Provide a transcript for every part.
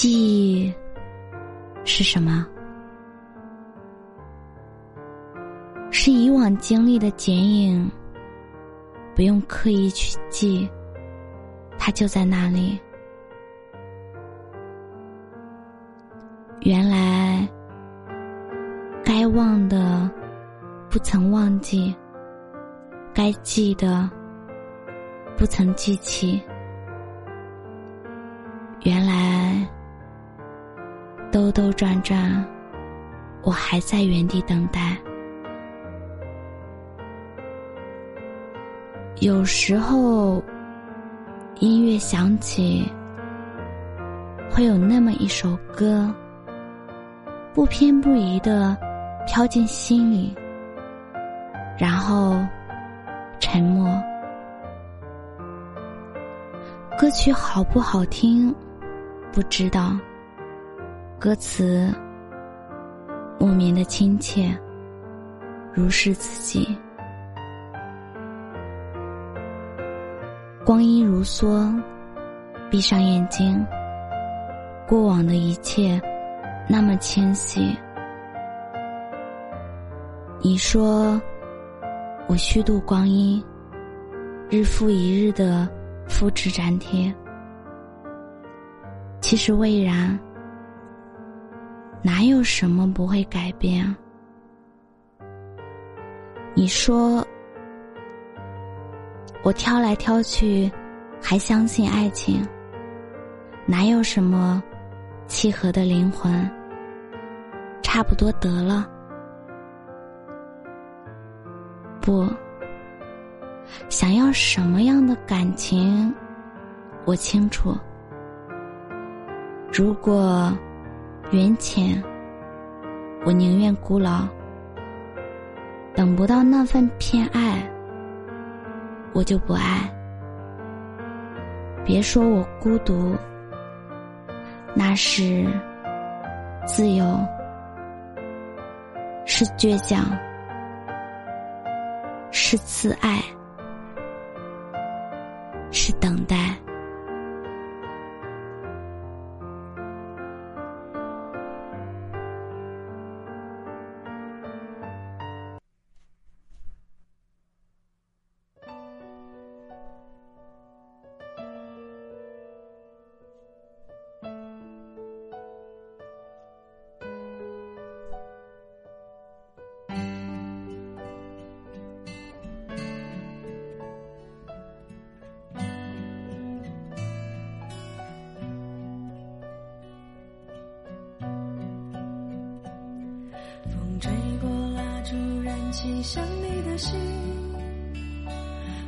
记忆是什么？是以往经历的剪影，不用刻意去记，它就在那里。原来，该忘的不曾忘记，该记的不曾记起。原来。兜兜转转，我还在原地等待。有时候，音乐响起，会有那么一首歌，不偏不倚的飘进心里，然后沉默。歌曲好不好听，不知道。歌词莫名的亲切，如是自己。光阴如梭，闭上眼睛，过往的一切那么清晰。你说我虚度光阴，日复一日的复制粘贴，其实未然。哪有什么不会改变？你说我挑来挑去，还相信爱情？哪有什么契合的灵魂？差不多得了。不，想要什么样的感情，我清楚。如果。缘浅，我宁愿孤老。等不到那份偏爱，我就不爱。别说我孤独，那是自由，是倔强，是自爱，起想你的心，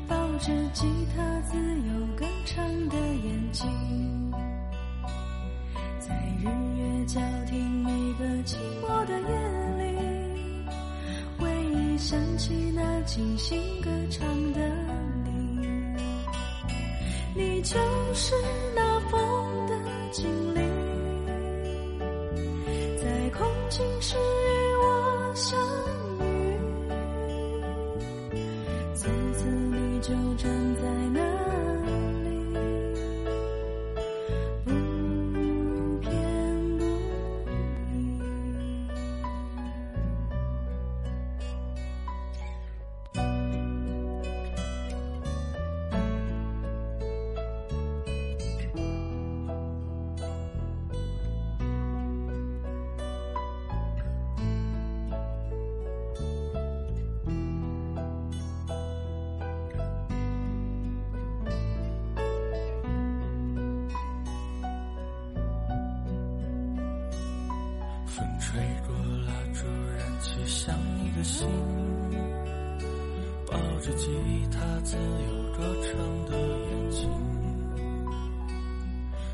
抱着吉他自由歌唱的眼睛，在日月交替每个寂寞的夜里，回忆想起那精心歌唱的你，你就是那风的精灵，风吹过蜡烛，燃起想你的心，抱着吉他自由歌唱的眼睛，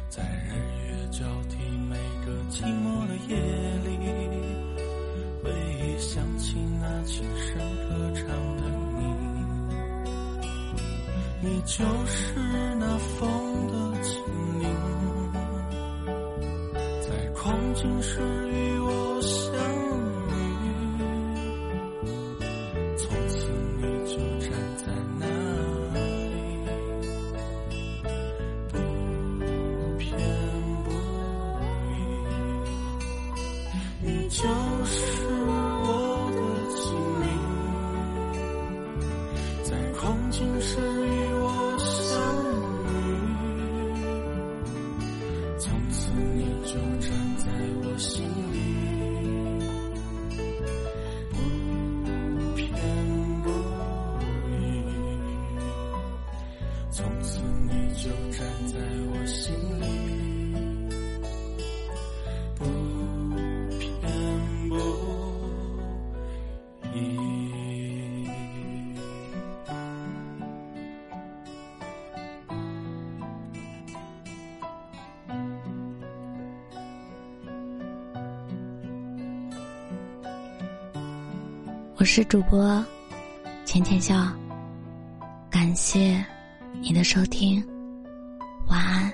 在日月交替每个寂寞的。夜里，回忆想起那轻声歌唱的你，你就是那风的精灵，在狂景时你就是我的精灵，在空境时与我相遇，从此你就站在我心。我是主播浅浅笑，感谢你的收听，晚安。